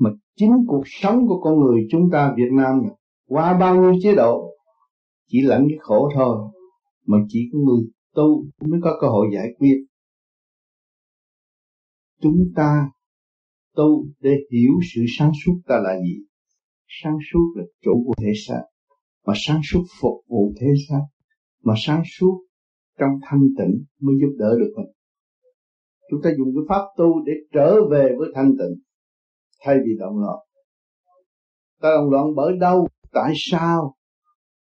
mà chính cuộc sống của con người chúng ta Việt Nam qua bao nhiêu chế độ, chỉ lãnh cái khổ thôi, mà chỉ có người tu mới có cơ hội giải quyết. Chúng ta tu để hiểu sự sáng suốt ta là gì. Sáng suốt là chủ của thể xác mà sáng suốt phục vụ thế gian, mà sáng suốt trong thanh tịnh mới giúp đỡ được mình. Chúng ta dùng cái pháp tu để trở về với thanh tịnh thay vì động loạn. Ta động loạn bởi đâu tại sao?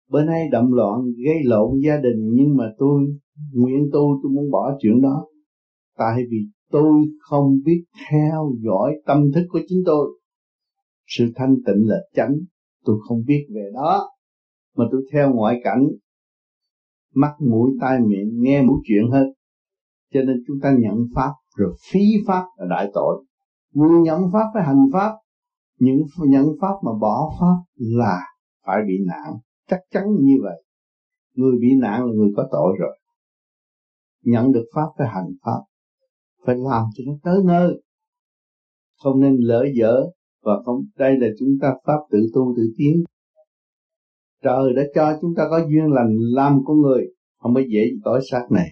Bữa nay động loạn gây lộn gia đình, nhưng mà tôi, nguyện tu tôi muốn bỏ chuyện đó. Tại vì tôi không biết theo dõi tâm thức của chính tôi. Sự thanh tịnh là chánh, tôi không biết về đó, mà tôi theo ngoại cảnh. Mắt, mũi, tai, miệng, nghe mũi chuyện hết. Cho nên chúng ta nhận pháp, rồi phí pháp là đại tội người nhận pháp phải hành pháp, những nhận pháp mà bỏ pháp là phải bị nạn. Chắc chắn như vậy. Người bị nạn là người có tội rồi. Nhận được pháp phải hành pháp, phải làm cho nó tới nơi. Không nên lỡ dở và không, đây là chúng ta pháp tự tu tự tiến. Trời đã cho chúng ta có duyên lành làm con người, không có dễ tối xác này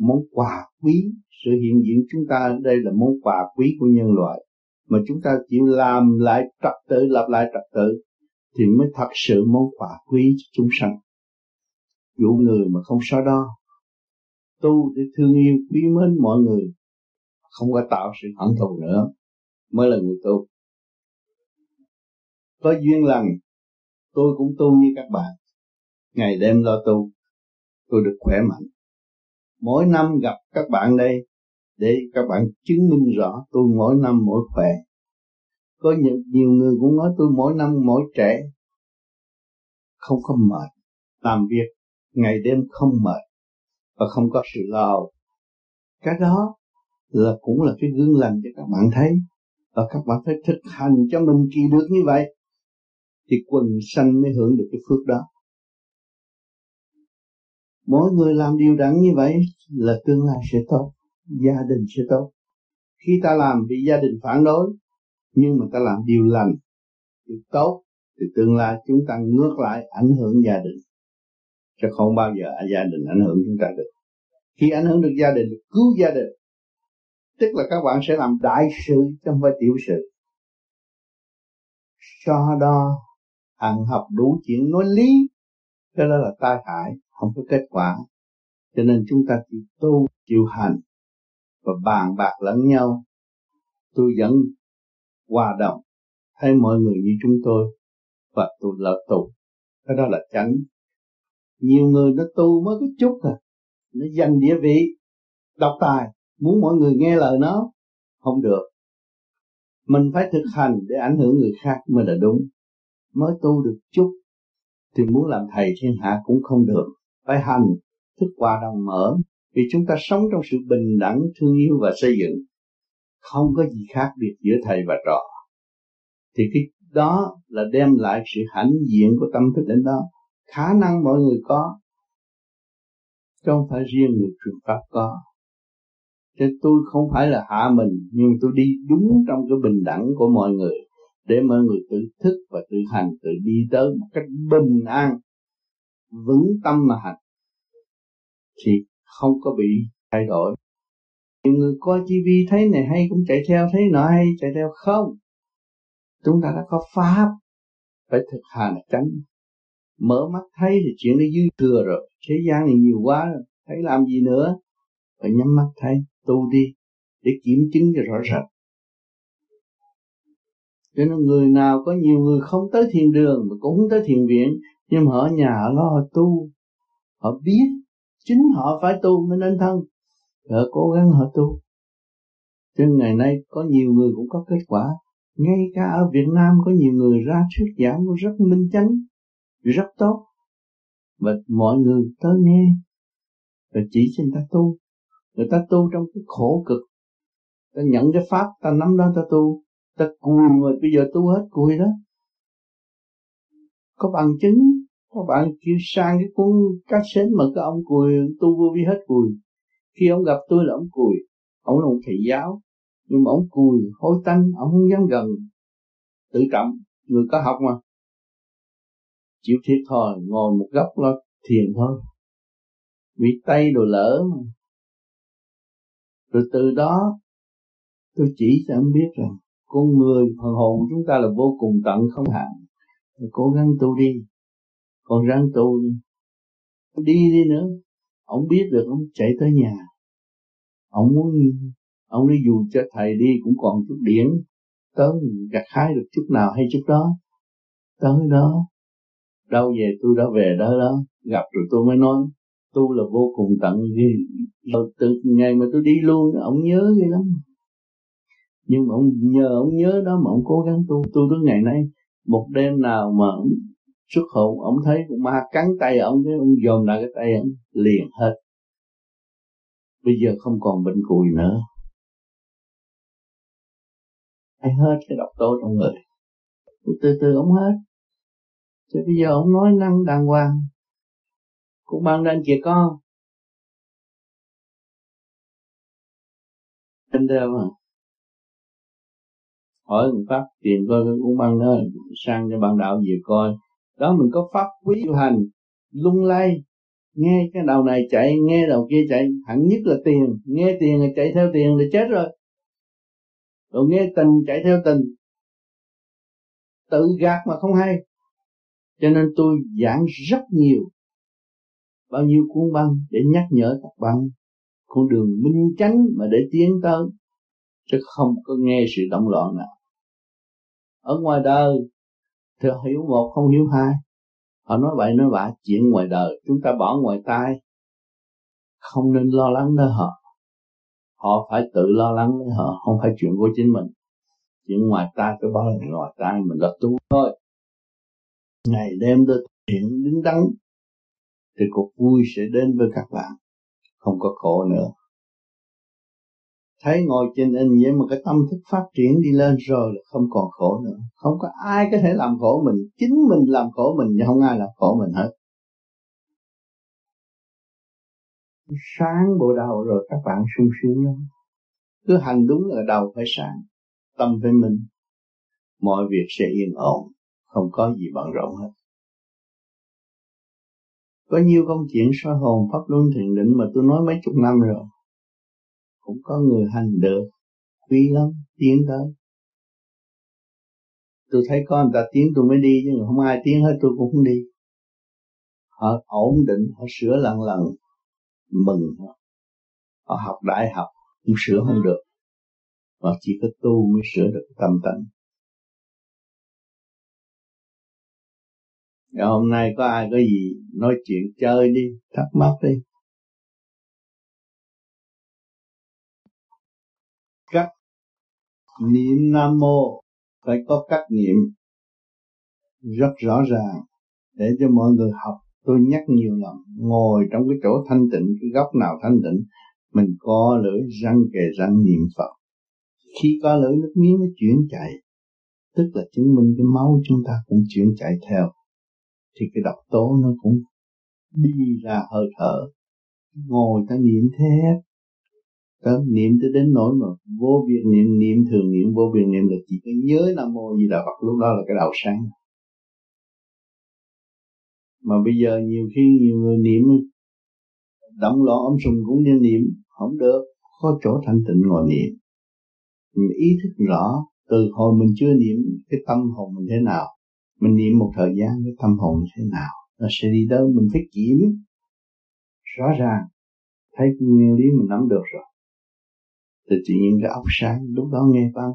món quà quý. Sự hiện diện chúng ta đây là món quà quý của nhân loại. Mà chúng ta chịu làm lại trật tự lặp lại trật tự thì mới thật sự món quà quý cho chúng sanh. Dụ người mà không so đo, tu để thương yêu, quý mến mọi người, không có tạo sự hận thù nữa, mới là người tu. Có duyên lành, tôi cũng tu như các bạn. Ngày đêm lo tu, tôi được khỏe mạnh mỗi năm gặp các bạn đây để các bạn chứng minh rõ tôi mỗi năm mỗi khỏe. Có nhiều, nhiều người cũng nói tôi mỗi năm mỗi trẻ. Không có mệt làm việc ngày đêm không mệt và không có sự lo cái đó là cũng là cái gương lành cho các bạn thấy. Và các bạn phải thực hành cho mình kỳ được như vậy. Thì quần sanh mới hưởng được cái phước đó mỗi người làm điều đẳng như vậy là tương lai sẽ tốt, gia đình sẽ tốt. Khi ta làm bị gia đình phản đối, nhưng mà ta làm điều lành, điều tốt, thì tương lai chúng ta ngược lại ảnh hưởng gia đình. Chứ không bao giờ gia đình ảnh hưởng chúng ta được. Khi ảnh hưởng được gia đình cứu gia đình. Tức là các bạn sẽ làm đại sự trong vai phải tiểu sự. So đo, ăn học đủ chuyện nói lý, cái đó là tai hại không có kết quả. Cho nên chúng ta chịu tu, chịu hành, và bàn bạc lẫn nhau. Tôi vẫn hòa đồng, thấy mọi người như chúng tôi, và tôi là tu cái đó là chánh. Nhiều người nó tu mới có chút à. Nó giành địa vị, độc tài, muốn mọi người nghe lời nó, không được. Mình phải thực hành để ảnh hưởng người khác mới là đúng. Mới tu được chút, thì muốn làm thầy thiên hạ cũng không được phải hành, thức qua đồng mở, vì chúng ta sống trong sự bình đẳng, thương yêu và xây dựng. Không có gì khác biệt giữa thầy và trò. Thì cái đó là đem lại sự hãnh diện của tâm thức đến đó. Khả năng mọi người có, chứ không phải riêng người truyền pháp có. Chứ tôi không phải là hạ mình, nhưng tôi đi đúng trong cái bình đẳng của mọi người, để mọi người tự thức và tự hành, tự đi tới một cách bình an vững tâm mà hành, thì không có bị thay đổi. Nhiều người coi tivi thấy này hay, cũng chạy theo thấy nọ hay, chạy theo không. Chúng ta đã có pháp phải thực hành tránh. Mở mắt thấy thì chuyện nó dư thừa rồi. Thế gian này nhiều quá rồi, thấy làm gì nữa? Phải nhắm mắt thấy, tu đi, để kiểm chứng cho rõ ràng. cho nên người nào có nhiều người không tới thiền đường mà cũng không tới thiền viện nhưng mà ở nhà họ lo họ tu, họ biết chính họ phải tu mới nên thân. Họ cố gắng họ tu. Cho ngày nay có nhiều người cũng có kết quả. Ngay cả ở Việt Nam có nhiều người ra thuyết giảng rất minh chánh, rất tốt. Và mọi người tới nghe và chỉ cho người ta tu. Người ta tu trong cái khổ cực. Ta nhận cái pháp, ta nắm đó, ta tu. Ta cùi mà bây giờ tu hết cùi đó. Có bằng chứng có bạn kêu sang cái cuốn cách sến mà cái ông cùi, tu vô vi hết cùi. Khi ông gặp tôi là ông cùi, ông là một thầy giáo, nhưng mà ông cùi hối tanh, ông không dám gần. Tự trọng, người có học mà. Chịu thiệt thòi, ngồi một góc lo thiền thôi. Bị tay đồ lỡ mà. rồi từ đó, tôi chỉ cho ông biết rằng, con người phần hồn chúng ta là vô cùng tận không hạn. Cố gắng tu đi còn ráng tu đi đi đi nữa. Ông biết được ông chạy tới nhà. Ông muốn, ông đi dù cho thầy đi cũng còn chút điển tới gặt hái được chút nào hay chút đó. Tới đó, đâu về tôi đã về đó đó. Gặp rồi tôi mới nói tu là vô cùng tận rồi từ ngày mà tôi đi luôn, ông nhớ ghê lắm. Nhưng mà ông nhờ, ông nhớ đó mà ông cố gắng tu. Tu tới ngày nay, một đêm nào mà ông xuất hồn, ông thấy con ma, cắn tay ông, cái ông dòm lại cái tay ông, liền hết. Bây giờ không còn bệnh cùi nữa. Hay hết cái độc tố trong người. Từ từ ông hết. Chứ bây giờ ông nói năng đàng hoàng. Cũng mang lên kìa con anh đeo mà. Hỏi người pháp, tiền coi cái cũng băng đó, sang cho bạn đạo về coi đó, mình có pháp quý hành, lung lay, nghe cái đầu này chạy, nghe đầu kia chạy, hẳn nhất là tiền. Nghe tiền là chạy theo tiền là chết rồi. Rồi nghe tình chạy theo tình. Tự gạt mà không hay. Cho nên tôi giảng rất nhiều. Bao nhiêu cuốn băng để nhắc nhở các bạn. Con đường minh chánh mà để tiến tới. Chứ không có nghe sự động loạn nào. Ở ngoài đời thì hiểu một không hiểu hai. Họ nói vậy nói vậy chuyện ngoài đời. Chúng ta bỏ ngoài tai. Không nên lo lắng nữa họ. Họ phải tự lo lắng với họ, không phải chuyện của chính mình. Chuyện ngoài tai cứ bao ngoài tai mình là tu thôi. Ngày đêm tôi thiện đứng đắn, thì cuộc vui sẽ đến với các bạn. Không có khổ nữa thấy ngồi trên anh vậy mà cái tâm thức phát triển đi lên rồi là không còn khổ nữa. Không có ai có thể làm khổ mình. Chính mình làm khổ mình nhưng không ai làm khổ mình hết. Sáng bộ đầu rồi các bạn sung sướng lắm. Cứ hành đúng ở đầu phải sáng, tâm phải minh. Mọi việc sẽ yên ổn, không có gì bận rộn hết. Có nhiều công chuyện soi hồn pháp luân thiền định mà tôi nói mấy chục năm rồi cũng có người hành được. Quý lắm tiến tới. Tôi thấy có người ta tiến tôi mới đi nhưng không ai tiến hết tôi cũng không đi. Họ ổn định họ sửa lần lần mừng họ. Họ học đại học cũng sửa không được. Mà chỉ có tu mới sửa được tâm tánh. Ngày hôm nay có ai có gì nói chuyện chơi đi, thắc mắc đi. Niệm Nam Mô phải có cách niệm rất rõ ràng để cho mọi người học. Tôi nhắc nhiều lần, ngồi trong cái chỗ thanh tịnh, cái góc nào thanh tịnh, mình có lưỡi răng kề răng niệm Phật. Khi có lưỡi nước miếng nó chuyển chạy, tức là chứng minh cái máu chúng ta cũng chuyển chạy theo thì cái độc tố nó cũng đi ra hơi thở ngồi ta niệm thế ta niệm tới đến nỗi mà vô biệt niệm niệm thường niệm, vô biệt niệm là chỉ có nhớ nam mô Di là phật, lúc đó là cái đầu sáng. Mà bây giờ nhiều khi nhiều người niệm, động loạn âm sùng cũng như niệm, không được có chỗ thanh tịnh ngồi niệm. Mình ý thức rõ từ hồi mình chưa niệm cái tâm hồn mình thế nào, mình niệm một thời gian cái tâm hồn thế nào, nó sẽ đi đâu mình phải kiểm. Rõ ràng, thấy nguyên lý mình nắm được rồi thì tự nhiên cái óc sáng, lúc đó nghe băng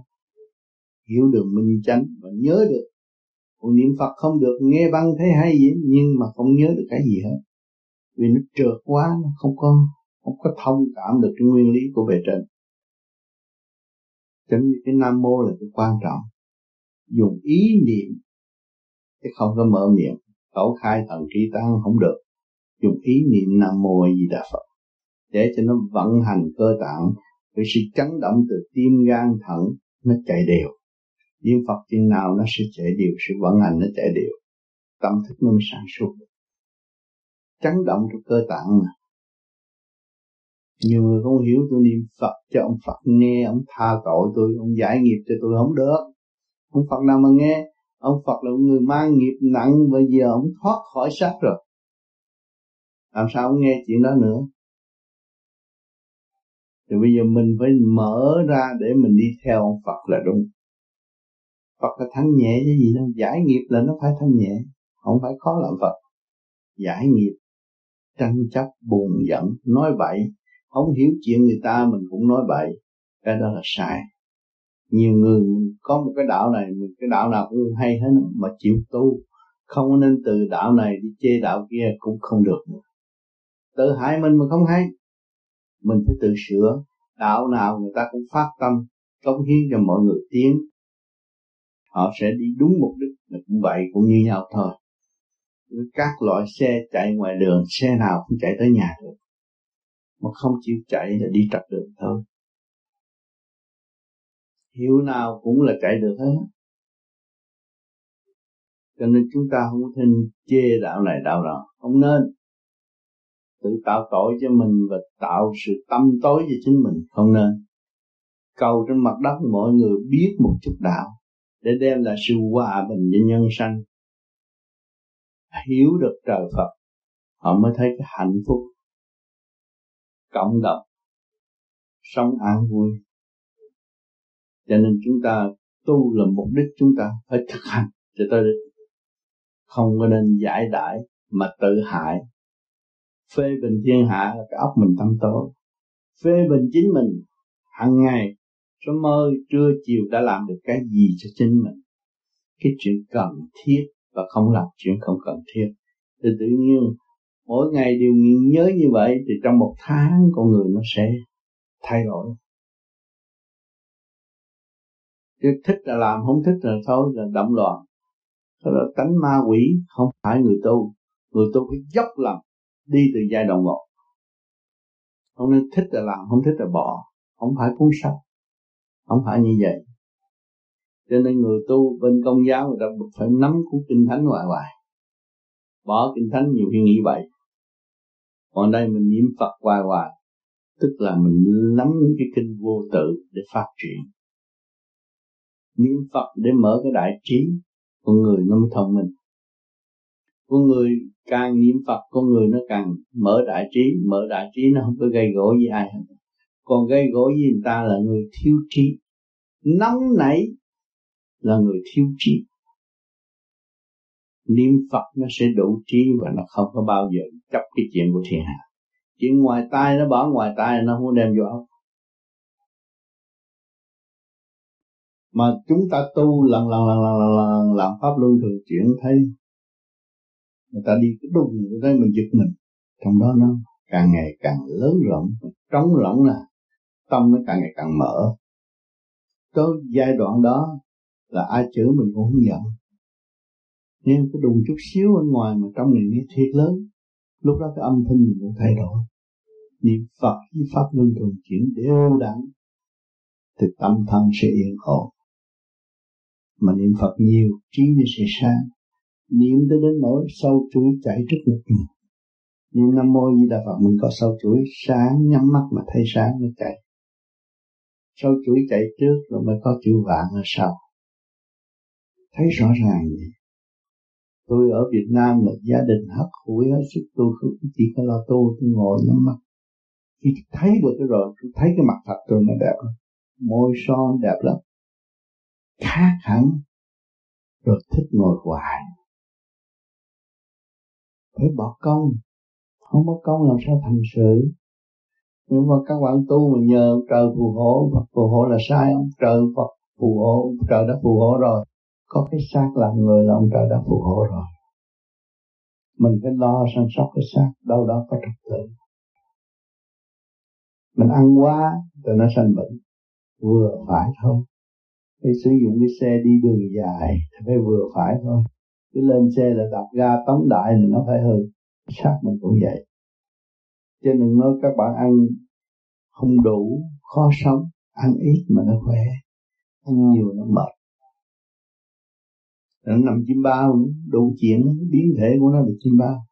hiểu được minh chánh và nhớ được. Còn niệm Phật không được, nghe băng thấy hay gì nhưng mà không nhớ được cái gì hết. Vì nó trượt quá, nó không có không có thông cảm được cái nguyên lý của bề trên. Cho nên cái nam mô là cái quan trọng. Dùng ý niệm, chứ không có mở miệng khẩu khai thần trí tăng không được. Dùng ý niệm nam mô di đà phật, để cho nó vận hành cơ tạng với sự chấn động từ tim gan thận, nó chạy đều. Niệm phật chừng nào nó sẽ chạy đều, sự vận hành nó chạy đều. Tâm thức nó mới sáng suốt. Chấn động trong cơ tạng mà. Nhiều người không hiểu tôi niệm Phật cho ông Phật nghe, ông tha tội tôi, ông giải nghiệp cho tôi không được. Ông Phật nào mà nghe? Ông Phật là người mang nghiệp nặng, bây giờ ông thoát khỏi xác rồi. Làm sao ông nghe chuyện đó nữa? Thì bây giờ mình phải mở ra để mình đi theo ông Phật là đúng. Phật là thanh nhẹ chứ gì đâu. Giải nghiệp là nó phải thanh nhẹ, không phải khó làm Phật. Giải nghiệp, tranh chấp, buồn giận, nói bậy. Không hiểu chuyện người ta mình cũng nói bậy. Cái đó là sai. Nhiều người có một cái đạo này cái đạo nào cũng hay hết mà chịu tu, không nên từ đạo này đi chê đạo kia cũng không được tự hại mình mà không hay mình phải tự sửa. Đạo nào người ta cũng phát tâm, cống hiến cho mọi người tiến. Họ sẽ đi đúng mục đích. Là cũng vậy, cũng như nhau thôi. Các loại xe chạy ngoài đường, xe nào cũng chạy tới nhà được. Mà không chịu chạy là đi trật đường thôi. Hiệu nào cũng là chạy được hết. Cho nên chúng ta không thể chê đạo này, đạo đó không nên tự tạo tội cho mình và tạo sự tâm tối cho chính mình. Không nên. Cầu trên mặt đất mọi người biết một chút đạo để đem lại sự hòa bình cho nhân sanh. Hiểu được trời Phật, họ mới thấy cái hạnh phúc. Cộng đồng. Sống an vui. Cho nên chúng ta tu là mục đích chúng ta phải thực hành cho tới đích không có nên giải đãi mà tự hại phê bình thiên hạ là cái óc mình tâm tối. Phê bình chính mình hàng ngày sớm mơ trưa chiều đã làm được cái gì cho chính mình? Cái chuyện cần thiết và không làm chuyện không cần thiết. Thì tự nhiên, mỗi ngày đều nhớ như vậy thì trong một tháng con người nó sẽ thay đổi. Chứ thích là làm, không thích là thôi, là động loạn. Đó là tánh ma quỷ, không phải người tu. Người tu phải dốc lòng đi từ giai đoạn một. Không nên thích là làm, không thích là bỏ. Không phải cuốn sách không phải như vậy. Cho nên người tu bên công giáo người ta phải nắm cuốn kinh thánh hoài hoài. Bỏ kinh thánh nhiều khi nghĩ vậy còn đây mình niệm Phật hoài hoài. Tức là mình nắm những cái kinh vô tự để phát triển. Niệm Phật để mở cái đại trí con người nó mới thông minh con người càng niệm Phật con người nó càng mở đại trí mở đại trí nó không có gây gỗ với ai hết còn gây gỗ với người ta là người thiếu trí nóng nảy là người thiếu trí niệm Phật nó sẽ đủ trí và nó không có bao giờ chấp cái chuyện của thiên hạ chuyện ngoài tai nó bỏ ngoài tai nó không đem vô óc mà chúng ta tu lần lần lần lần lần, lần làm pháp luân thường chuyển thấy người ta đi cái đùng, người ta mình giật mình. Trong đó nó càng ngày càng lớn rộng, trống rỗng là tâm nó càng ngày càng mở. Tới giai đoạn đó là ai chửi mình cũng không giận nhưng cái đùng chút xíu ở ngoài mà trong này nghe thiệt lớn, lúc đó cái âm thanh mình cũng thay đổi. Niệm Phật với pháp luân thường chuyển đều đặn, thì tâm thân sẽ yên ổn. Mà niệm Phật nhiều, trí nó sẽ sáng niệm tới đến nỗi sâu chuỗi chạy trước ngực. Mình niệm Nam Mô Di Đà Phật mình có sâu chuỗi sáng nhắm mắt mà thấy sáng nó chạy. Sâu chuỗi chạy trước rồi mới có chữ vạn ở sau. Thấy rõ ràng vậy. Tôi ở Việt Nam là gia đình hấp hủi hết sức tôi không chỉ có lo tu tôi ngồi nhắm mắt. Khi thấy được cái rồi tôi thấy cái mặt thật tôi nó đẹp lắm. Môi son đẹp lắm. Khác hẳn. Rồi thích ngồi hoài phải bỏ công. Không có công làm sao thành sự? Nhưng mà các bạn tu mà nhờ trời phù hộ, Phật phù hộ là sai không? Trời Phật phù hộ, trời đã phù hộ rồi. Có cái xác làm người là ông trời đã phù hộ rồi. Mình phải lo săn sóc cái xác, đâu đó có trật tự. Mình ăn quá rồi nó sanh bệnh. Vừa phải thôi. Phải sử dụng cái xe đi đường dài, thì phải vừa phải thôi cứ lên xe là đạp ga tống đại thì nó phải hư. Xác mình cũng vậy. Cho nên nói các bạn ăn không đủ, khó sống, ăn ít mà nó khỏe, ăn nhiều nó mệt. Nó nằm chim bao đủ chuyện, biến thể của nó là chim bao.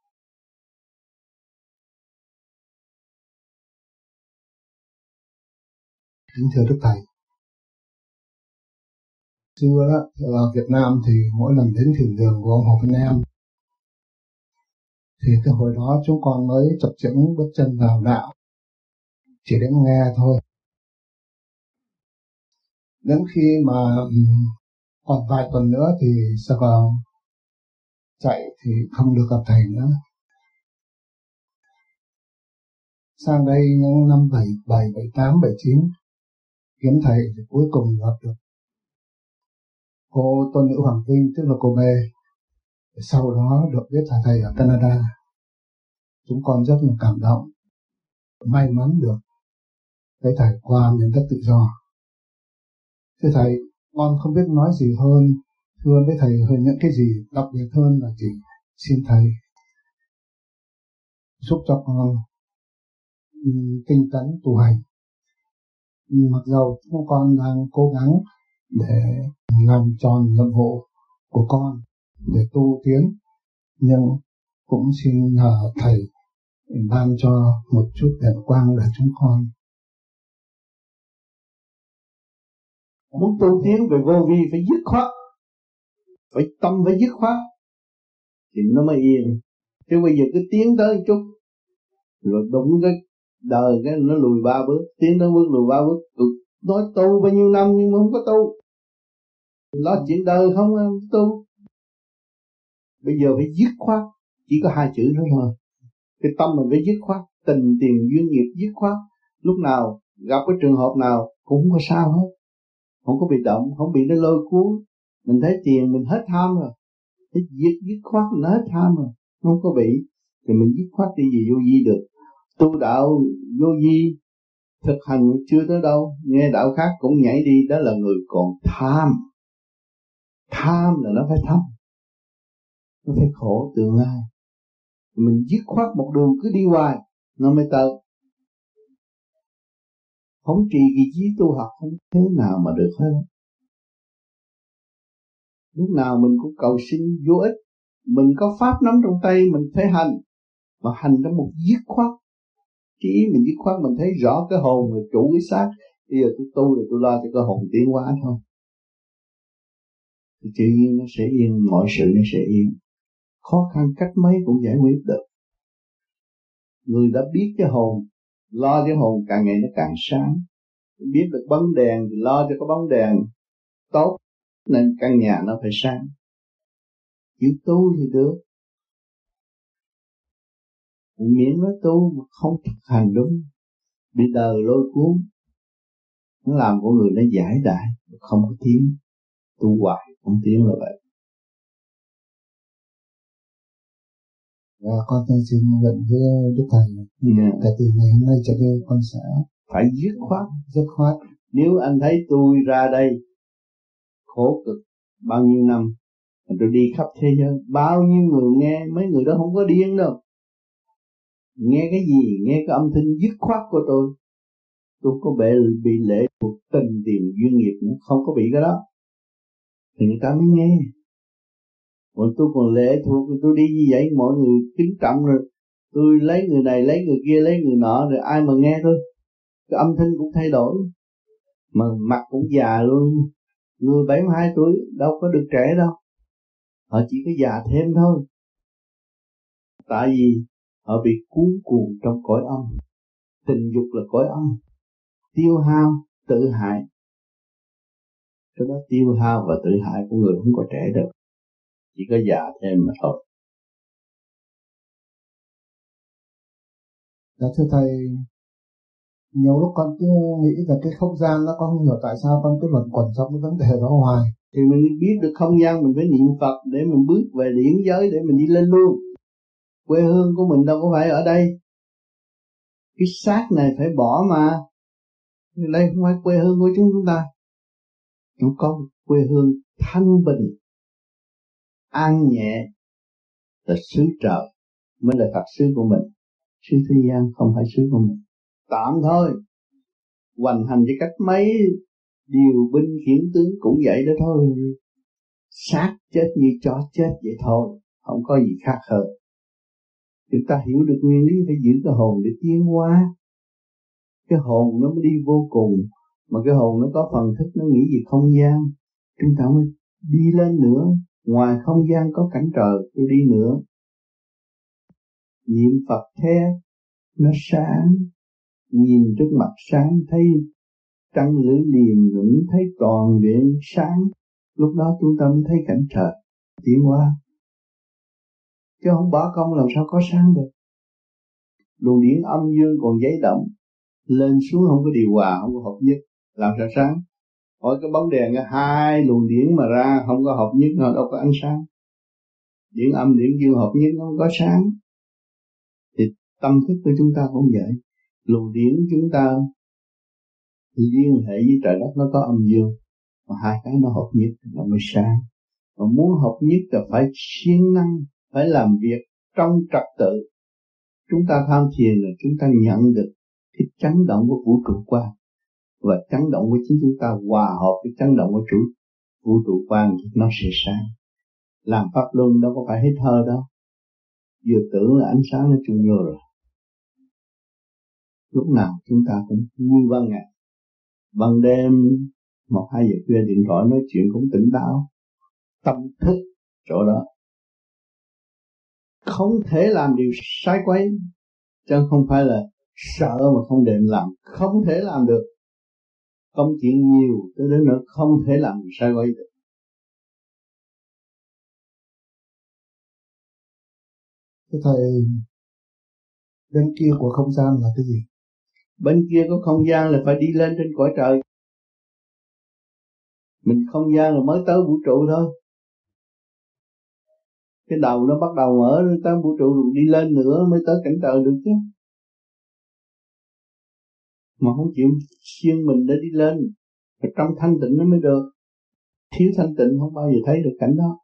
Kính thưa đức thầy xưa đó là Việt Nam thì mỗi lần đến thiền đường của ông Hồ Văn Em, thì từ hồi đó chúng con mới chập chững bước chân vào đạo. Chỉ đến nghe thôi. Đến khi mà ừ, còn vài tuần nữa thì sẽ vào chạy thì không được gặp thầy nữa. Sang đây những năm bảy bảy bảy tám, bảy chín, kiếm thầy thì cuối cùng gặp được cô tôn nữ hoàng vinh, tức là cô mê. Sau đó được biết là thầy ở canada. Chúng con rất là cảm động. May mắn được thấy thầy qua miền đất tự do. Thưa thầy, con không biết nói gì hơn, thưa với thầy hơn những cái gì đặc biệt hơn là chỉ xin thầy giúp cho con tinh tấn tu hành. Mặc dầu chúng con đang cố gắng để làm tròn nhiệm vụ của con để tu tiến. Nhưng cũng xin nhờ thầy ban cho một chút đèn quang để chúng con muốn tu tiến về vô vi phải dứt khoát, phải tâm phải dứt khoát. Thì nó mới yên. Chứ bây giờ cứ tiến tới chút, rồi đúng cái đời cái nó lùi ba bước, tiến tới bước lùi ba bước. Ừ, nói tu bao nhiêu năm nhưng mà không có tu lo chuyện đời không à, tu. Bây giờ phải dứt khoát, chỉ có hai chữ đó thôi cái tâm mình phải dứt khoát, tình tiền duyên nghiệp dứt khoát. Lúc nào gặp cái trường hợp nào cũng không có sao hết. Không có bị động, không bị nó lôi cuốn. Mình thấy tiền mình hết tham rồi. Cái dứt dứt khoát mình hết tham rồi. Không có bị, thì mình dứt khoát đi gì vô vi được. Tu đạo vô vi, thực hành chưa tới đâu. Nghe đạo khác cũng nhảy đi, đó là người còn tham tham là nó phải thấp nó phải khổ tương lai. Mình dứt khoát một đường cứ đi hoài, nó mới tới. Không trì kỳ trí tu học không thế nào mà được hết. Lúc nào mình cũng cầu xin vô ích. Mình có pháp nắm trong tay, mình phải hành. Mà hành trong một dứt khoát. Chỉ mình dứt khoát mình thấy rõ cái hồn là chủ cái xác. Bây giờ tôi tu rồi tôi lo cho cái hồn tiến hóa thôi thì tự nhiên nó sẽ yên, mọi sự nó sẽ yên. Khó khăn cách mấy cũng giải quyết được. Người đã biết cái hồn, lo cái hồn càng ngày nó càng sáng. Biết được bóng đèn thì lo cho có bóng đèn tốt, nên căn nhà nó phải sáng. Chịu tu thì được. Miễn nói tu mà không thực hành đúng. Bị đời lôi cuốn. Nó làm con người nó giải đại, không có tiếng tu hoài không tiến là vậy. Và dạ, con xin nguyện với Đức Thầy. Yeah. Kể từ ngày hôm nay trở đi con sẽ Phải dứt khoát. Dứt khoát. Nếu anh thấy tôi ra đây Khổ cực bao nhiêu năm Tôi đi khắp thế giới Bao nhiêu người nghe Mấy người đó không có điên đâu. Nghe cái gì? Nghe cái âm thanh dứt khoát của tôi. Tôi có bị, bị lệ thuộc tình tiền duyên nghiệp nữa Không có bị cái đó thì người ta mới nghe. Còn tôi còn lệ thuộc tôi đi như vậy, mọi người kính trọng rồi. Tôi lấy người này, lấy người kia, lấy người nọ rồi ai mà nghe thôi. Cái âm thanh cũng thay đổi, mà mặt cũng già luôn. Người 72 tuổi đâu có được trẻ đâu. Họ chỉ có già thêm thôi. Tại vì họ bị cuốn cuồng trong cõi âm. Tình dục là cõi âm. Tiêu hao, tự hại cái đó tiêu hao và tự hại của người không có trẻ được chỉ có già thêm mà thôi Dạ thưa thầy, nhiều lúc con cứ nghĩ về cái không gian đó con không hiểu tại sao con cứ luẩn quẩn trong cái vấn đề đó hoài. Thì mình biết được không gian mình phải niệm Phật để mình bước về điển giới để mình đi lên luôn. Quê hương của mình đâu có phải ở đây. Cái xác này phải bỏ mà. Đây không phải quê hương của chúng ta. Chúng có quê hương thanh bình, an nhẹ là xứ trời mới là thật xứ của mình. Xứ thế gian không phải xứ của mình. Tạm thôi, hoành hành với cách mấy điều binh khiển tướng cũng vậy đó thôi. Sát chết như chó chết vậy thôi, không có gì khác hơn. Chúng ta hiểu được nguyên lý phải giữ cái hồn để tiến hóa. Cái hồn nó mới đi vô cùng mà cái hồn nó có phần thức, nó nghĩ gì không gian. Chúng ta mới đi lên nữa. Ngoài không gian có cảnh trời, tôi đi nữa. Niệm Phật thế, nó sáng. Nhìn trước mặt sáng, thấy trăng lưỡi liềm lững thấy toàn viện sáng. Lúc đó chúng ta mới thấy cảnh trời. Tiến qua chứ không bỏ công làm sao có sáng được. Luồng điển âm dương còn giấy động. Lên xuống không có điều hòa, không có hợp nhất làm sao sáng. Hỏi cái bóng đèn hai luồng điển mà ra, không có hợp nhất nó đâu có ánh sáng. Điển âm điển dương hợp nhất nó không có sáng. Thì tâm thức của chúng ta cũng vậy. Luồng điển chúng ta liên hệ với trời đất nó có âm dương, mà hai cái nó hợp nhất nó mới sáng. Mà muốn hợp nhất là phải siêng năng, phải làm việc trong trật tự. Chúng ta tham thiền là chúng ta nhận được cái chấn động của vũ trụ quan và chấn động của chính chúng ta, hòa hợp với chấn động của chủ, vũ trụ quan thì nó sẽ sáng. Làm pháp luân đâu có phải hết thơ đâu. Vừa tưởng là ánh sáng nó trung vô rồi. Lúc nào chúng ta cũng như ban ngày. Ban đêm, một hai giờ khuya điện thoại nói chuyện cũng tỉnh táo. Tâm thức chỗ đó. Không thể làm điều sai quấy, chứ không phải là sợ mà không định làm. Không thể làm được công chuyện nhiều tới đến nữa không thể làm sai quấy được Thưa Thầy, bên kia của không gian là cái gì? Bên kia có không gian là phải đi lên trên cõi trời. Mình không gian là mới tới vũ trụ thôi. Cái đầu nó bắt đầu mở tới vũ trụ rồi đi lên nữa mới tới cảnh trời được chứ. Mà không chịu siêng mình để đi lên. Ở trong thanh tịnh nó mới được. Thiếu thanh tịnh không bao giờ thấy được cảnh đó.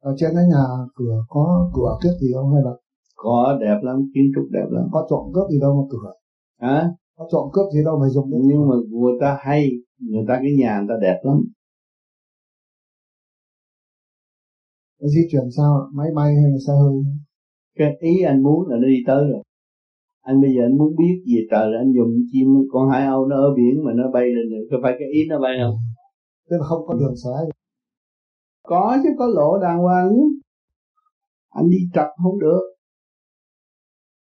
Ở trên cái nhà cửa có cửa kiết gì không hay là? Có đẹp lắm kiến trúc đẹp lắm. Có trộm cướp gì đâu mà cửa. Hả? Có trộm cướp gì đâu mà dùng nhưng nhưng mà người ta hay người ta cái nhà người ta đẹp lắm. Di chuyển sao máy bay hay là xe hơi? Cái ý anh muốn là nó đi tới rồi anh bây giờ anh muốn biết về trời là anh dùng chim con hải âu nó ở biển mà nó bay lên rồi có phải cái ý nó bay không? Tức là không có đường xá có chứ có lộ đàng hoàng chứ. Anh đi trật không được.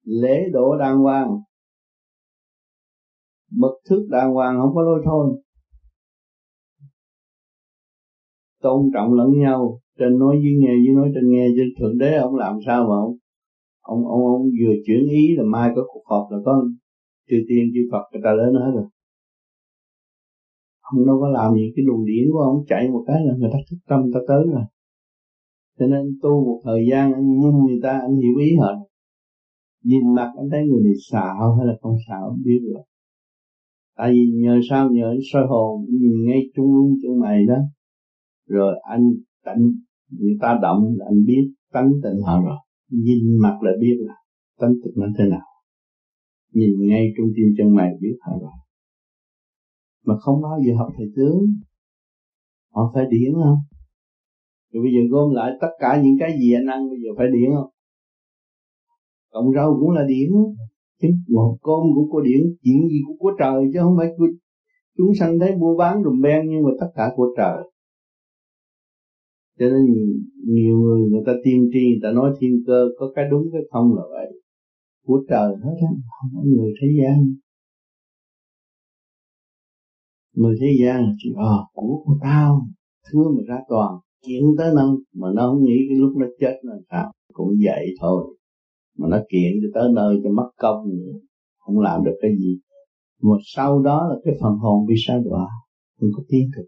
Lễ độ đàng hoàng. Mực thức đàng hoàng không có lôi thôi. Tôn trọng lẫn nhau. Trên nói với nghe với nói trên nghe chứ thượng đế ông làm sao mà ông ông ông, ông vừa chuyển ý là mai có cuộc họp là có chư tiên chư phật người ta lên hết rồi. Ông đâu có làm gì cái luồng điển của ông chạy một cái là người ta thức tâm ta tới rồi. Cho nên tu một thời gian anh nhìn người ta anh hiểu ý họ. Nhìn mặt anh thấy người này xạo hay là không xạo biết rồi. Tại vì nhờ sao? Nhờ soi hồn nhìn ngay trung ương chân mày đó. Rồi anh tận người ta động là anh biết tánh tình họ rồi nhìn mặt là biết là tánh tình nó thế nào. Nhìn ngay trung tim chân mày biết họ rồi mà không bao giờ học thầy tướng, họ phải điển không? Rồi bây giờ gom lại tất cả những cái gì anh ăn, bây giờ phải điển không? Cộng rau cũng là điển chứ một cơm cũng có điển, chuyện gì cũng có trời, chứ không phải của chúng sanh thấy mua bán rùm beng nhưng mà tất cả của trời cho nên nhiều người người ta tiên tri, người ta nói thiên cơ, có cái đúng, cái không là vậy. Của trời hết á, không có người thế gian. Người thế gian chỉ ờ của của tao thưa mà ra toàn, kiện tới nâng. Mà nó không nghĩ cái lúc nó chết là sao, cũng vậy thôi. Mà nó kiện cho tới nơi cho mất công nữa, không làm được cái gì. Mà sau đó là cái phần hồn bị sa đọa không có tiến thực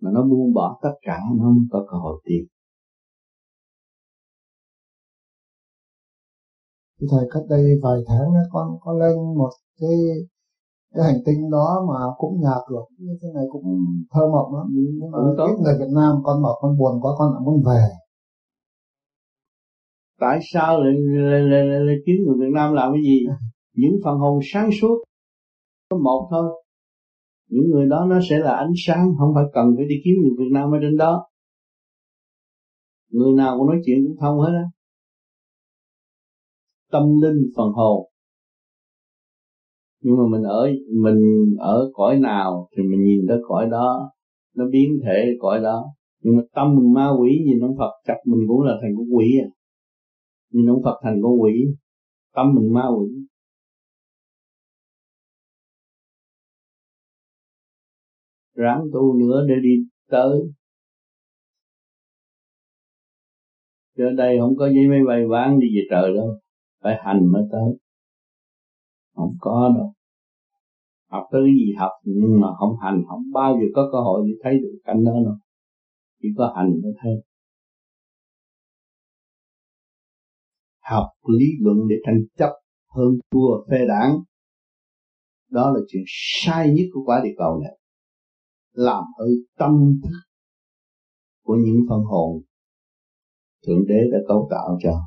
mà nó buông bỏ tất cả nó không có cơ hội tiến thầy cách đây vài tháng con con lên một cái cái hành tinh đó mà cũng nhà cửa như thế này cũng thơ mộng lắm. Nhưng mà ít người Việt Nam con bảo con buồn quá con lại muốn về. Tại sao lại lại, lại, lại, lại kiếm người Việt Nam làm cái gì? Những phần hồn sáng suốt. Có một thôi những người đó nó sẽ là ánh sáng, không phải cần phải đi kiếm người Việt Nam ở trên đó. Người nào cũng nói chuyện cũng thông hết á. Tâm linh phần hồn. Nhưng mà mình ở mình ở cõi nào thì mình nhìn tới cõi đó, nó biến thể cõi đó. Nhưng mà tâm mình ma quỷ, nhìn ông Phật chặt mình cũng là thành con quỷ à. Nhìn ông Phật thành con quỷ, tâm mình ma quỷ. Ráng tu nữa để đi tới. Chứ đây không có giấy máy bay ván đi về trời đâu, phải hành mới tới. Không có đâu. Học tới cái gì học, nhưng mà không hành, không bao giờ có cơ hội để thấy được cảnh đó đâu. Chỉ có hành mới thấy. Học lý luận để tranh chấp hơn thua phê đảng. Đó là chuyện sai nhất của quả địa cầu này làm hư tâm thức của những phân hồn. Thượng đế đã cấu tạo cho.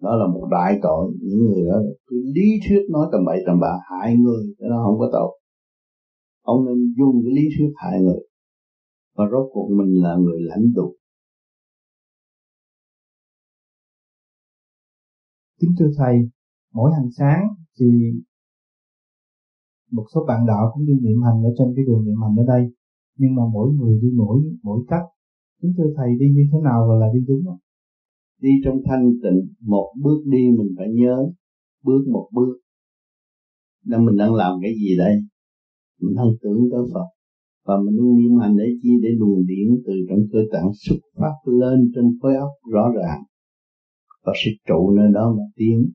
Đó là một đại tội. Những người đó cứ lý thuyết nói tầm bậy tầm bạ, hại người, cái đó không có tội. Ông nên dùng cái lý thuyết hại người. Và rốt cuộc mình là người lãnh tụ. Kính thưa thầy, mỗi hàng sáng thì một số bạn đạo cũng đi niệm hành ở trên cái đường niệm hành ở đây nhưng mà mỗi người đi mỗi mỗi cách. Kính thưa thầy đi như thế nào là, là đi đúng không? đi trong thanh tịnh một bước đi mình phải nhớ bước một bước. Đang mình đang làm cái gì đây? Mình đang tưởng tới Phật. Và mình niệm hành để chi? Để luồng điển từ trong cơ tạng xuất phát lên trên khối óc rõ ràng. Và sẽ trụ nơi đó mà tiến.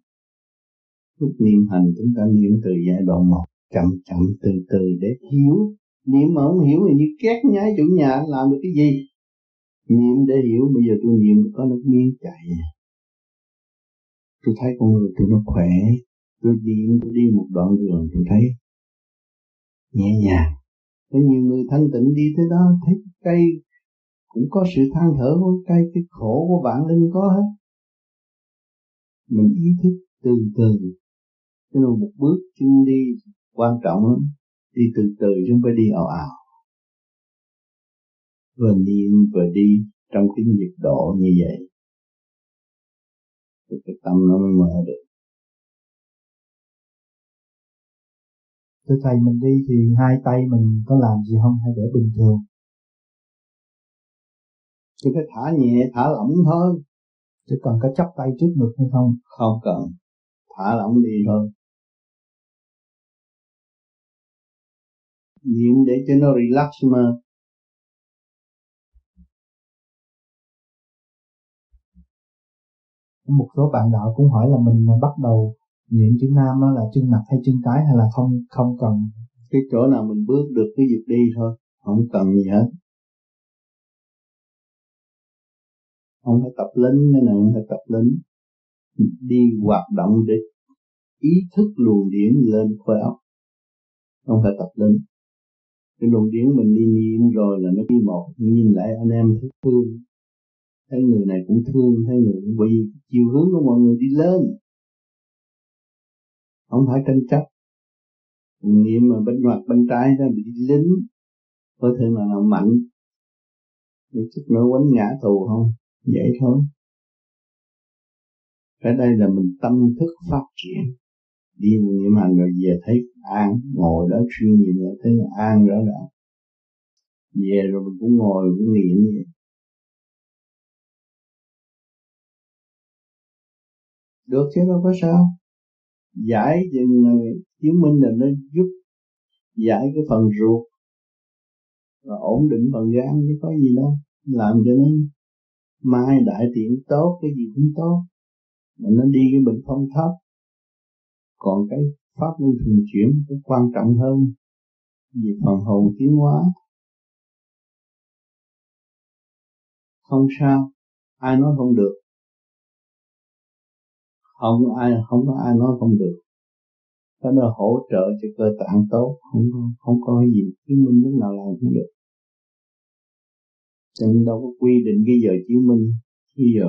Lúc niệm hành chúng ta niệm từ giai đoạn một chậm chậm từ từ để hiểu niệm mà không hiểu thì như két nhái chủ nhà làm được cái gì? Niệm để hiểu, bây giờ tôi niệm có nước miếng chảy. Tôi thấy con người tôi nó khỏe. Tôi đi tôi đi một đoạn đường, tôi thấy nhẹ nhàng. Có nhiều người thanh tịnh đi tới đó, thấy cây cũng có sự than thở của cây, cái khổ của bạn linh có hết. Mình ý thức từ từ. Cho nên một bước chân đi quan trọng lắm đi từ từ chứ không phải đi ảo ảo vừa niệm vừa đi trong cái nhịp độ như vậy thì cái tâm nó mới mở được Thưa Thầy mình đi thì hai tay mình có làm gì không hay để bình thường? Chỉ phải thả nhẹ, thả lỏng thôi. Chỉ cần có chắp tay trước ngực hay không? Không cần. Thả lỏng đi thôi. Niệm để cho nó relax mà. Một số bạn đạo cũng hỏi là mình bắt đầu niệm chữ nam là chân mặt hay chân trái hay là không không cần? Cái chỗ nào mình bước được cái việc đi thôi không cần gì hết. Không phải tập lính cái này không phải tập lính. Đi hoạt động để ý thức luồng điển lên khối óc. Không phải tập lính cái luồng điển mình đi niệm rồi là nó đi một nhìn lại anh em thấy thương. Thấy người này cũng thương, thấy người cũng bởi vì chiều hướng của mọi người đi lên. Không phải tranh chấp. Niệm mà bên ngoặt, bên trái ra bị lính. Có thể là làm mạnh. Để chút nữa quánh ngã tù không? Vậy thôi. Cái đây là mình tâm thức phát triển đi niệm hành rồi về thấy an, ngồi đó suy niệm rồi thấy an rõ ràng. Về rồi mình cũng ngồi, cũng niệm vậy. Được chứ, đâu có sao. Giải chừng chứng minh là nó giúp giải cái phần ruột. Và ổn định phần gan, chứ có gì đâu. Làm cho nó mai đại tiện tốt, cái gì cũng tốt. Mà nó đi cái bệnh phong thấp còn cái pháp luân thường chuyển cũng quan trọng hơn vì phần hồn tiến hóa. Không sao, ai nói không được. Không ai, không có ai nói không được. Cái đó hỗ trợ cho cơ tạng tốt, không không có gì chứng minh lúc nào làm cũng được. Cho nên đâu có quy định cái giờ chứng minh, cái giờ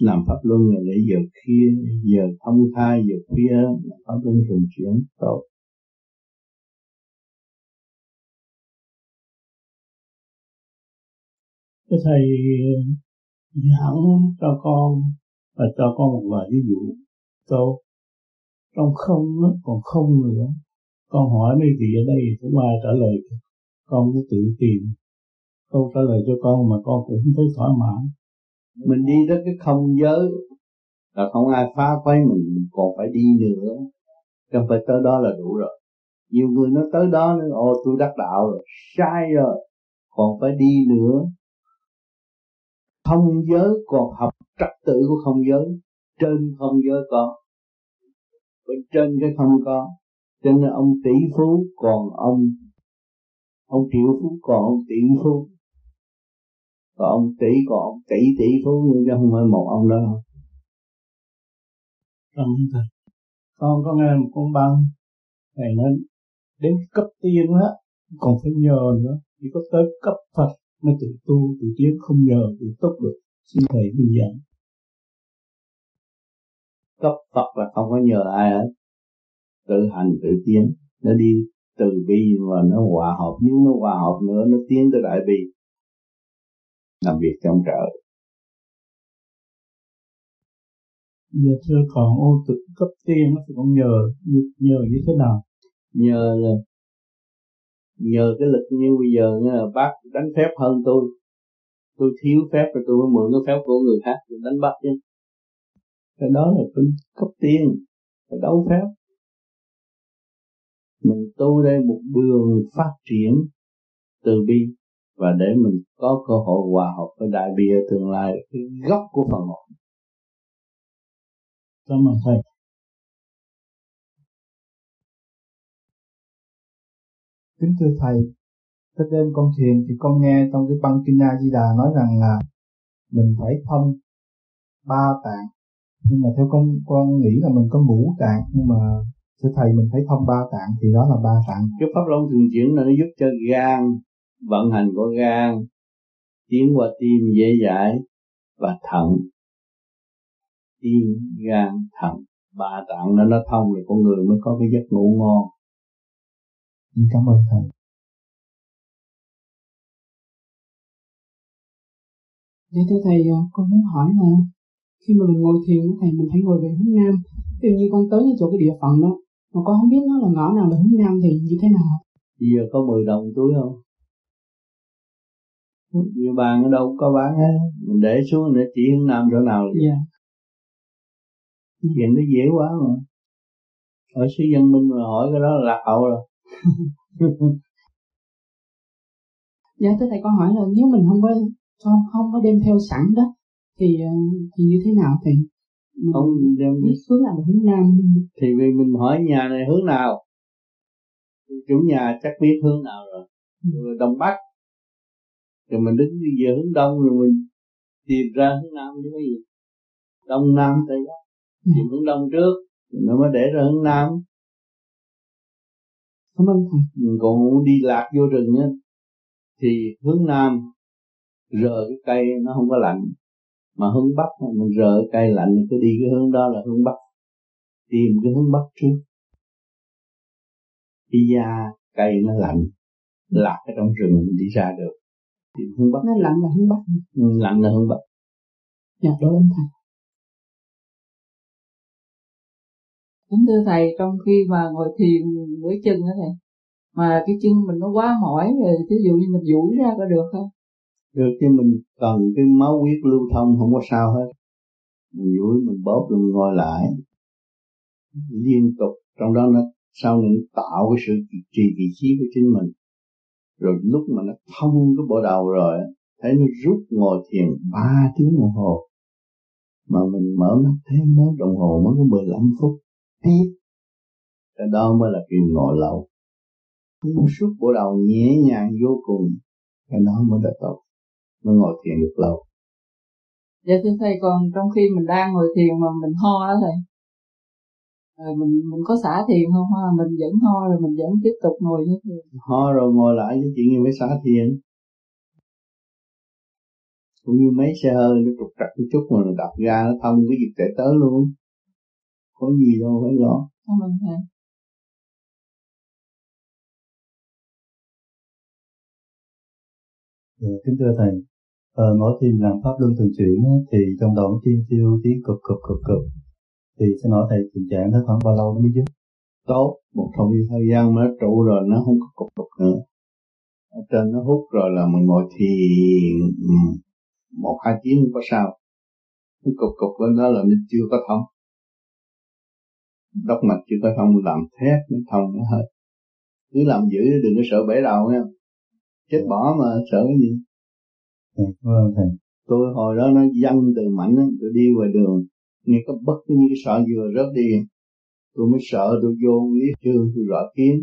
làm pháp luân là để giờ kia giờ thông thai giờ khuya là pháp luân thường chuyển tốt cái thầy giảng cho con và cho con một vài ví dụ tốt. Trong không nó còn không nữa. Con hỏi mấy gì ở đây cũng ai trả lời, con cứ tự tìm. Câu trả lời cho con mà con cũng thấy thỏa mãn mình đi tới cái không giới là không ai phá quấy mình, còn phải đi nữa. Không phải tới đó là đủ rồi. Nhiều người nó tới đó nữa ô tôi đắc đạo rồi. Sai rồi. Còn phải đi nữa. Không giới còn học trật tự của không giới. Trên không giới có. Bên trên cái không có. Cho nên ông tỷ phú còn ông ông triệu phú còn ông tỷ phú còn ông tỷ còn ông tỷ tỷ phú chứ không phải một ông đó. Đâu Cảm ơn Con có nghe một con băng Thầy nói đến cấp tiên á còn phải nhờ nữa. Chỉ có tới cấp Phật mới tự tu tự tiến không nhờ tự tốt được. Xin thầy hướng dẫn cấp Phật là không có nhờ ai hết. Tự hành tự tiến nó đi từ bi và nó hòa hợp. Nhưng nó hòa hợp nữa nó tiến tới đại bi làm việc trong trợ. Giờ thưa còn ô tự cấp tiên thì còn nhờ nhờ như thế nào? Nhờ nhờ cái lực như bây giờ nghe là bác đánh phép hơn tôi. Tôi thiếu phép rồi tôi mới mượn cái phép của người khác để đánh bắt chứ. Cái đó là tôi cấp tiên phải đấu phép. Mình tu đây một đường phát triển từ bi và để mình có cơ hội hòa hợp với đại bi ở tương lai cái gốc của phần hồn cảm ơn thầy. Kính thưa thầy cái đêm con thiền thì con nghe trong cái băng kinh A Di Đà nói rằng là mình phải thông ba tạng. Nhưng mà theo con con nghĩ là mình có ngũ tạng nhưng mà thưa thầy mình phải thông ba tạng thì đó là ba tạng. Cái pháp long thường chuyển là nó giúp cho gan vận hành của gan tiến qua tim dễ dãi và thận tim gan thận ba tạng nó nó thông thì con người mới có cái giấc ngủ ngon cảm ơn thầy Dạ thưa thầy, à, con muốn hỏi là khi mà mình ngồi thiền thầy mình phải ngồi về hướng nam. Ví dụ như con tới chỗ cái địa phận đó, mà con không biết nó là ngõ nào là hướng nam thì như thế nào? Bây giờ có 10 đồng túi không? Nhiều bàn ở đâu có bán hết, mình để xuống để chỉ hướng nam chỗ nào. Dạ. Chuyện nó dễ quá mà. Ở sư dân minh mà hỏi cái đó là lạc hậu rồi. dạ thưa thầy con hỏi là nếu mình không có không không có đem theo sẵn đó thì ờ, thì như thế nào thì không đem biết hướng nào hướng nam thì vì mình hỏi nhà này hướng nào chủ nhà chắc biết hướng nào rồi ừ. rồi đông bắc rồi mình đứng về hướng đông rồi mình tìm ra hướng nam chứ cái gì? Đông nam tây bắc ừ. tìm hướng đông trước nó mới để ra hướng nam. Cảm ơn thầy. Mình còn đi lạc vô rừng á thì hướng nam rờ cái cây nó không có lạnh mà hướng bắc mình rờ cái cây lạnh cứ đi cái hướng đó là hướng bắc. Tìm cái hướng bắc trước. Đi ra cây nó lạnh lạc ở trong rừng mình đi ra được hướng bắc. Nó lạnh là hướng bắc. Ừ, lạnh là hướng bắc. Dạ đối ơn thầy. Kính thưa Thầy, trong khi mà ngồi thiền nửa chân đó Thầy, mà cái chân mình nó quá mỏi rồi, ví dụ như mình duỗi ra có được không? được chứ mình cần cái máu huyết lưu thông không có sao hết. Mình duỗi mình bóp rồi mình ngồi lại. Liên tục trong đó nó sau này tạo cái sự trì vị trí của chính mình rồi lúc mà nó thông cái bộ đầu rồi, thấy nó rút ngồi thiền ba tiếng đồng hồ, mà mình mở mắt thấy mới đồng hồ mới có 15 phút. Tiếp cái đó mới là kiểu ngồi lâu. Suốt bộ đầu nhẹ nhàng vô cùng, cái đó mới là tốt, mới ngồi thiền được lâu. Dạ thưa thầy, còn trong khi mình đang ngồi thiền mà mình ho á thầy rồi mình mình có xả thiền không? Ha mình vẫn ho rồi mình vẫn tiếp tục ngồi như thế? Ho rồi ngồi lại chứ chuyện gì mới xả thiền. Cũng như mấy xe hơi nó trục trặc một chút mà nó đập ra nó thông cái việc chạy tới luôn. Có gì đâu phải lo. Cảm ơn thầy. Dạ, kính thưa thầy, ờ, mỗi khi làm pháp luân thường chuyển thì trong đầu tiên tiêu tiếng cực cực cực cực thì xin hỏi thầy tình trạng nó khoảng bao lâu nó mới dứt tốt một thời thời gian mà nó trụ rồi nó không có cục cục nữa. Ở trên nó hút rồi là mình ngồi thiền. Một hai tiếng không có sao. Cái cục cục đó là mình chưa có thông. Đốc mạch chưa có thông làm thét nó thông nó hết. Cứ làm giữ đừng có sợ bể đầu nha. Chết bỏ mà sợ cái gì? Ừ, vâng thầy. Tôi hồi đó nó văng từ mạnh đó, tôi đi ngoài đường nghe có bất cứ như cái sợ vừa rớt đi tôi mới sợ tôi vô ông lý chưa tôi rõ kiến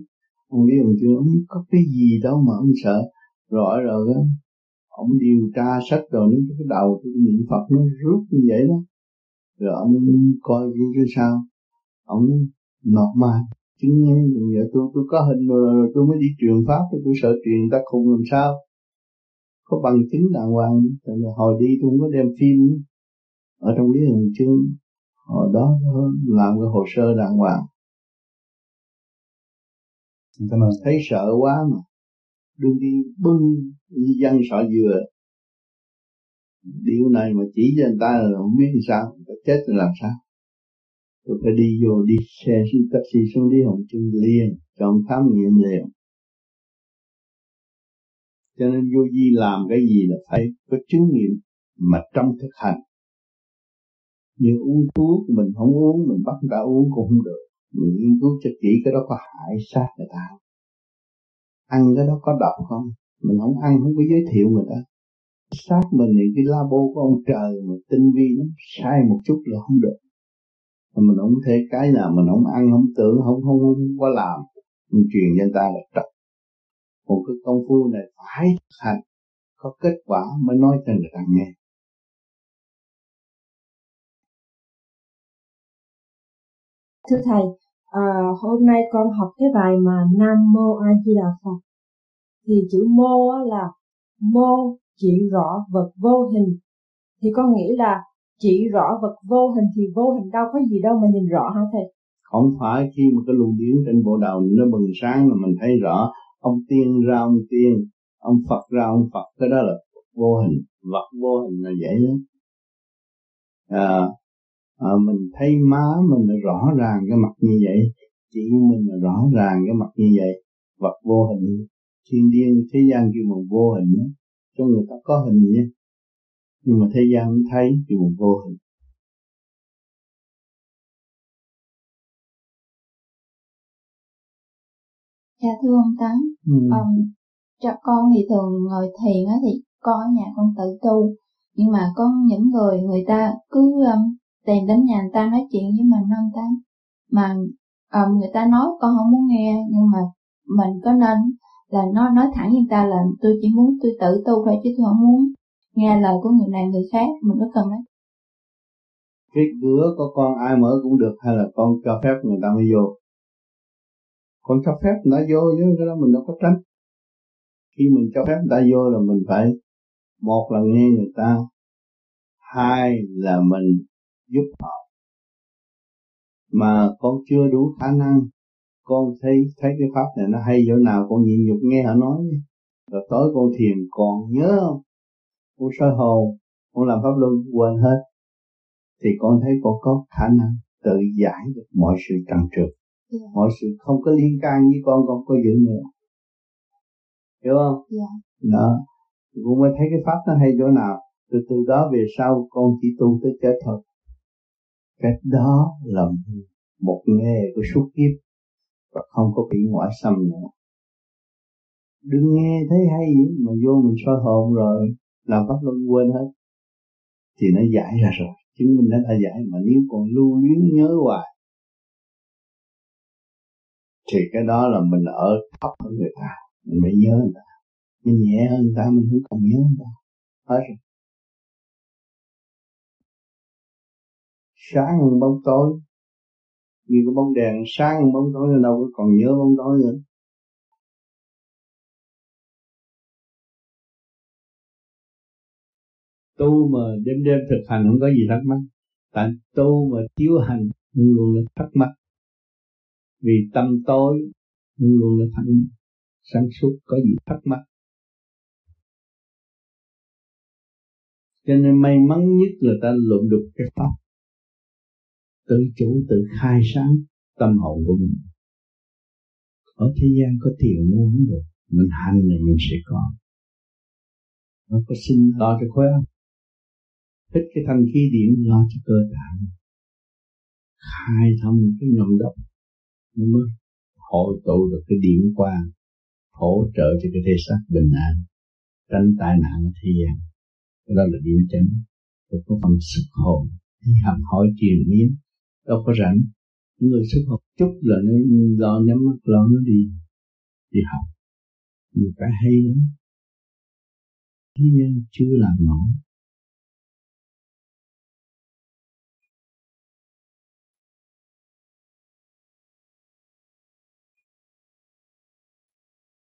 ông lý ông chưa ông có cái gì đâu mà ông sợ. Rõ rồi đó ông điều tra sách rồi những cái đầu tôi niệm phật nó rút như vậy đó. Rồi ông coi như sao. Ông nọt mà chứng nhân vậy. Tôi tôi có hình rồi, rồi tôi mới đi truyền pháp tôi sợ truyền ta khùng làm sao. Có bằng chứng đàng hoàng. Rồi hồi đi tôi không có đem phim ở trong lý hình chương, họ đó làm cái hồ sơ đàng hoàng. Thấy sợ quá mà. Đương đi bưng dân sợ dừa điều này mà chỉ cho người ta là không biết làm sao chết là làm sao. Tôi phải đi vô, đi xe xuống, taxi xuống đi hồng trưng liền cho ông khám nghiệm liền. Cho nên vô di làm cái gì là phải có chứng nghiệm mà trong thực hành như uống thuốc mình không uống mình bắt người ta uống cũng không được. Mình nghiên cứu cho kỹ cái đó có hại sát người ta. Ăn cái đó có độc không? Mình không ăn không có giới thiệu người ta. Sát mình thì cái labo của ông trời mà tinh vi lắm sai một chút là không được. Mà mình không thể cái nào mình không ăn không tưởng không không, không có làm. Mình truyền cho người ta là trật. Một cái công phu này phải hành. Có kết quả mới nói cho người ta nghe. Thưa thầy à, hôm nay con học cái bài mà nam mô a di đà phật. Thì chữ mô là mô chỉ rõ vật vô hình. Thì con nghĩ là chỉ rõ vật vô hình thì vô hình đâu có gì đâu mà nhìn rõ hả thầy? Không phải khi mà cái luồng điển trên bộ đầu nó bừng sáng là mình thấy rõ ông tiên ra ông tiên ông phật ra ông phật cái đó là vô hình. Vật vô hình là vậy đó. À, à, mình thấy má mình là rõ ràng cái mặt như vậy chỉ mình là rõ ràng cái mặt như vậy vật vô hình thiên điên thế gian kêu bằng vô hình đó. cho người ta có hình nhé nhưng mà thế gian không thấy kêu bằng vô hình Dạ thưa ông Tấn, ừ. um, cho con thì thường ngồi thiền á thì con ở nhà con tự tu, nhưng mà có những người người ta cứ um, tìm đến nhà người ta nói chuyện với mình không ta mà um, người ta nói con không muốn nghe, nhưng mà mình có nên là nó nói thẳng với người ta là tôi chỉ muốn tôi tự tu thôi chứ tôi không muốn nghe lời của người này người khác, mình có cần đấy. Cái cửa của con ai mở cũng được hay là con cho phép người ta mới vô? Con cho phép người ta vô chứ cái đó mình đâu có tránh khi mình cho phép người ta vô là mình phải một là nghe người ta hai là mình giúp họ. Mà con chưa đủ khả năng. Con thấy thấy cái pháp này nó hay chỗ nào con nhịn nhục nghe họ nói. Rồi tối con thiền còn nhớ không? Con soi hồn con làm pháp luân quên hết. Thì con thấy con có khả năng tự giải được mọi sự trần trượt. Yeah. Dạ. mọi sự không có liên can với con con có giữ nữa. Hiểu không? Yeah. Dạ. đó. Cũng mới thấy cái pháp nó hay chỗ nào. Từ từ đó về sau con chỉ tu tới chết thôi cái đó là một nghề của suốt kiếp và không có bị ngoại xâm nữa. Đừng nghe thấy hay gì mà vô mình soi hồn rồi làm pháp luân quên hết. Thì nó giải ra rồi, chứng minh nó đã giải mà nếu còn lưu luyến nhớ hoài, thì cái đó là mình ở thấp hơn người ta, mình mới nhớ người ta. Mình nhẹ hơn người ta, mình không còn nhớ người ta. Hết rồi. Sáng hơn bóng tối. Như cái bóng đèn sáng hơn bóng tối đâu có còn nhớ bóng tối nữa. Tu mà đêm đêm thực hành không có gì thắc mắc. Tại tu mà thiếu hành luôn luôn là thắc mắc. Vì tâm tối luôn luôn là mắc. Sáng suốt có gì thắc mắc. Cho nên may mắn nhất là ta lộn được cái pháp tự chủ tự khai sáng tâm hồn của mình. Ở thế gian có tiền mua không được? Mình hành là mình sẽ có. Nó có xin lo cho khối óc thích cái thanh khí điểm lo cho cơ thể khai thông cái nhâm đốc nó mới hội tụ được cái điểm quang, hỗ trợ cho cái thể xác bình an, tránh tai nạn ở thế gian. Đó là điểm chánh. Rồi có phần sức hồn. Đi học hỏi truyền miến đâu có rảnh. Người xuất học chút là nó lo nhắm mắt, lo nó đi đi học. Nhiều cái hay lắm. Thế nhưng chưa làm nổi.